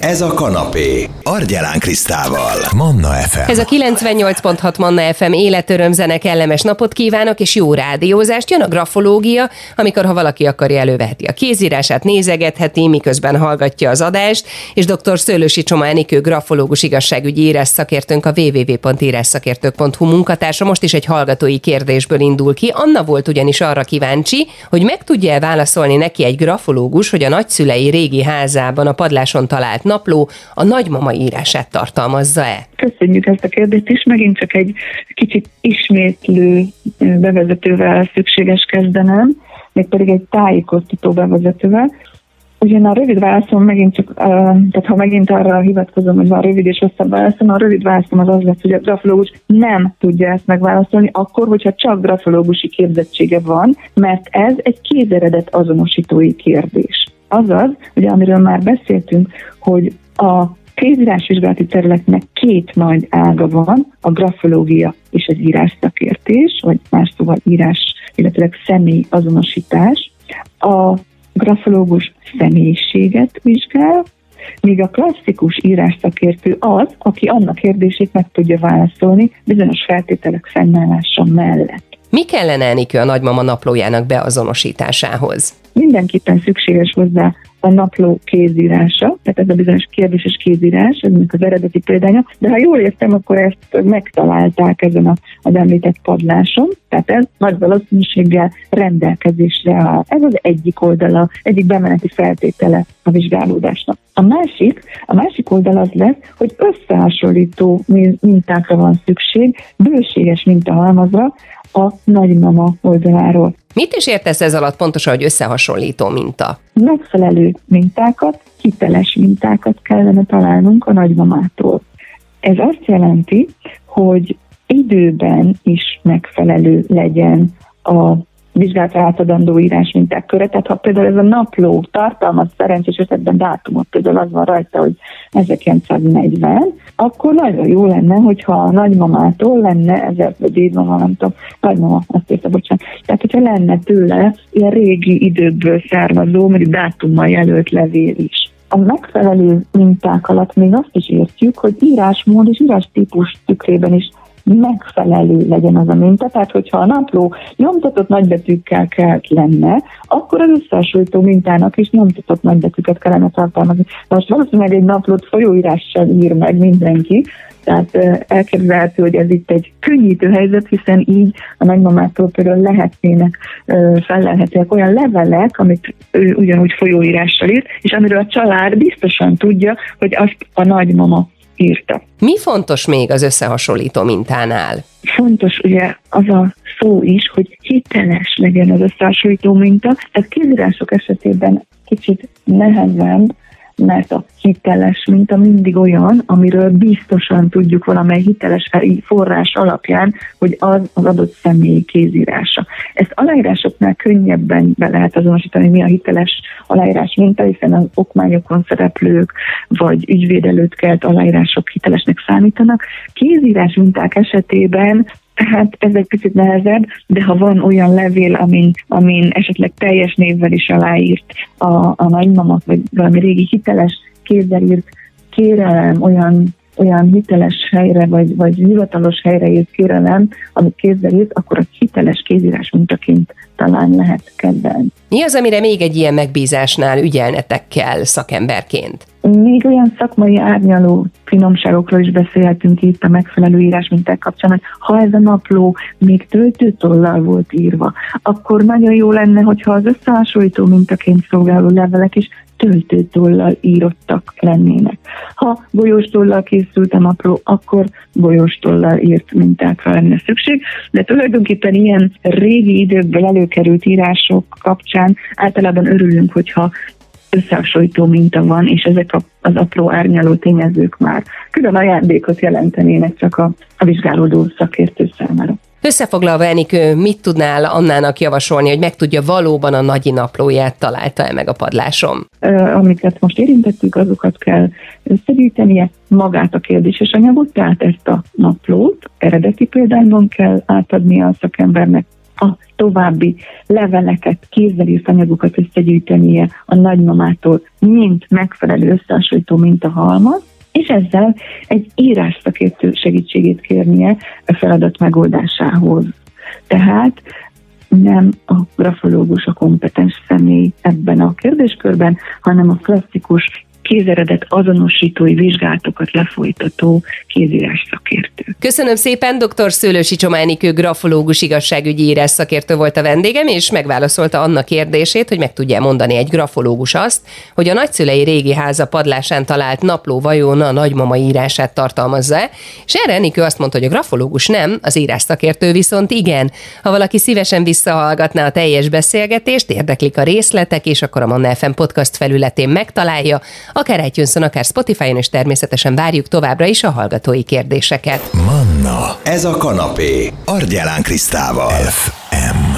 Ez a kanapé. Argyelán Krisztával. Manna FM. Ez a 98.6 Manna FM életörömzene kellemes napot kívánok, és jó rádiózást. Jön a grafológia, amikor ha valaki akarja, előveheti a kézírását, nézegetheti, miközben hallgatja az adást, és dr. Szőlősi Csoma Enikő grafológus igazságügyi írás szakértőnk a www.írásszakértők.hu munkatársa most is egy hallgatói kérdésből indul ki. Anna volt ugyanis arra kíváncsi, hogy meg tudja-e válaszolni neki egy grafológus, hogy a nagyszülei régi házában a padláson talált napló a nagymama írását tartalmazza-e? Köszönjük ezt a kérdést is, megint csak egy kicsit ismétlő bevezetővel szükséges kezdenem, mégpedig egy tájékoztató bevezetővel. Ugyan a rövid válaszom megint csak, tehát ha megint arra hivatkozom, hogy van rövid és hosszabb válaszom, a rövid válaszom az az lesz, hogy a grafológus nem tudja ezt megválaszolni, akkor, hogyha csak grafológusi képzettsége van, mert ez egy kézeredet azonosítói kérdés. Azaz, ugye amiről már beszéltünk, hogy a kézírásvizsgálati területnek két nagy ága van, a grafológia és az írásszakértés, vagy más szóval írás, illetve személy azonosítás. A grafológus személyiséget vizsgál, míg a klasszikus írásszakértő az, aki annak kérdését meg tudja válaszolni bizonyos feltételek fennállása mellett. Mi kellene Enikő a nagymama naplójának beazonosításához? Mindenképpen szükséges hozzá a napló kézírása, tehát ez a bizonyos kérdéses kézírás, ez az eredeti példánya, de ha jól értem, akkor ezt megtalálták ezen a, az említett padláson, tehát ez nagy valószínűséggel rendelkezésre áll. Ez az egyik oldala, egyik bemeneti feltétele a vizsgálódásnak. A másik, a másik oldal az lesz, hogy összehasonlító mintákra van szükség, bőséges mintahalmazra, a nagymama oldaláról. Mit is értesz ez alatt pontosan, hogy összehasonlító minta? Megfelelő mintákat, hiteles mintákat kellene találnunk a nagymamától. Ez azt jelenti, hogy időben is megfelelő legyen a vizsgálatra átadandó írásminták köre. Tehát ha például ez a napló tartalmaz szerencsés esetben dátumot, például az van rajta, hogy 1940, akkor nagyon jó lenne, hogyha a nagymamától lenne, ezzel vagy dédmama, nem tudom, nagymama, azt érte, bocsánat. Tehát, hogyha lenne tőle ilyen régi időkből származó, mondjuk dátummal jelölt levél is. A megfelelő minták alatt még azt is értjük, hogy írásmód és írástípus tükrében is megfelelő legyen az a minta. Tehát, hogyha a napló nyomtatott nagybetűkkel kell lenne, akkor az összehasonlító mintának is nyomtatott nagybetűket kellene tartalmazni. Most valószínűleg egy naplót folyóírással ír meg mindenki, tehát elképzelhető, hogy ez itt egy könnyítő helyzet, hiszen így a nagymamától például lehetnének felelhetőek olyan levelek, amit ő ugyanúgy folyóírással írt, és amiről a család biztosan tudja, hogy azt a nagymama írta. Mi fontos még az összehasonlító mintánál? Fontos ugye az a szó is, hogy hiteles legyen az összehasonlító minta. Ez kézírások esetében kicsit nehezebb, mert a hiteles minta mindig olyan, amiről biztosan tudjuk valamely hiteles forrás alapján, hogy az az adott személy kézírása. Ezt aláírásoknál könnyebben be lehet azonosítani, mi a hiteles aláírás minta, hiszen az okmányokon szereplők vagy ügyvéd előtt kelt aláírások hitelesnek számítanak. Kézírás minták esetében Hát ez egy picit nehezebb, de ha van olyan levél, amin, amin esetleg teljes névvel is aláírt a, a nagymama, vagy valami régi hiteles kézzel írt kérelem, olyan olyan hiteles helyre, vagy, vagy hivatalos helyre írt kérelem, amit kézzel írt, akkor a hiteles kézírás mintaként talán lehet kedvelni. Mi az, amire még egy ilyen megbízásnál ügyelnetek kell szakemberként? Még olyan szakmai árnyaló finomságokról is beszélhetünk itt a megfelelő írásminták kapcsán, hogy ha ez a napló még töltőtollal volt írva, akkor nagyon jó lenne, hogyha az összehasonlító mintaként szolgáló levelek is töltőtollal írottak lennének. Ha golyóstollal készült a napló, akkor golyóstollal írt mintákra lenne szükség, de tulajdonképpen ilyen régi időkből előkerült írások kapcsán általában örülünk, hogyha összehasonlító minta van, és ezek az apró árnyaló tényezők már külön ajándékot jelentenének csak a, a vizsgálódó szakértő számára. Összefoglalva, Enikő, mit tudnál Annának javasolni, hogy megtudja valóban a nagyi naplóját találta-e meg a padlásom? Amiket most érintettük, azokat kell összegyűjtenie, magát a kérdéses anyagot, tehát ezt a naplót eredeti példányban kell átadni a szakembernek, a további leveleket, kézzel anyagokat összegyűjtenie a nagymamától, mint megfelelő összehasonlító, mint a halmaz, és ezzel egy írás szakértő segítségét kérnie a feladat megoldásához. Tehát nem a grafológus a kompetens személy ebben a kérdéskörben, hanem a klasszikus kézeredet azonosítói vizsgálatokat lefolytató kézírás szakértő. Köszönöm szépen, dr. Szőlősi Csománikő grafológus igazságügyi írás szakértő volt a vendégem, és megválaszolta annak kérdését, hogy meg tudja mondani egy grafológus azt, hogy a nagyszülei régi háza padlásán talált napló vajon a nagymama írását tartalmazza és erre Enikő azt mondta, hogy a grafológus nem, az írás szakértő viszont igen. Ha valaki szívesen visszahallgatná a teljes beszélgetést, érdeklik a részletek, és akkor a Manna FM podcast felületén megtalálja, akár itunes akár Spotify-on, és természetesen várjuk továbbra is a hallgatói kérdéseket. Manna, ez a kanapé, Argyelán Krisztával. FM.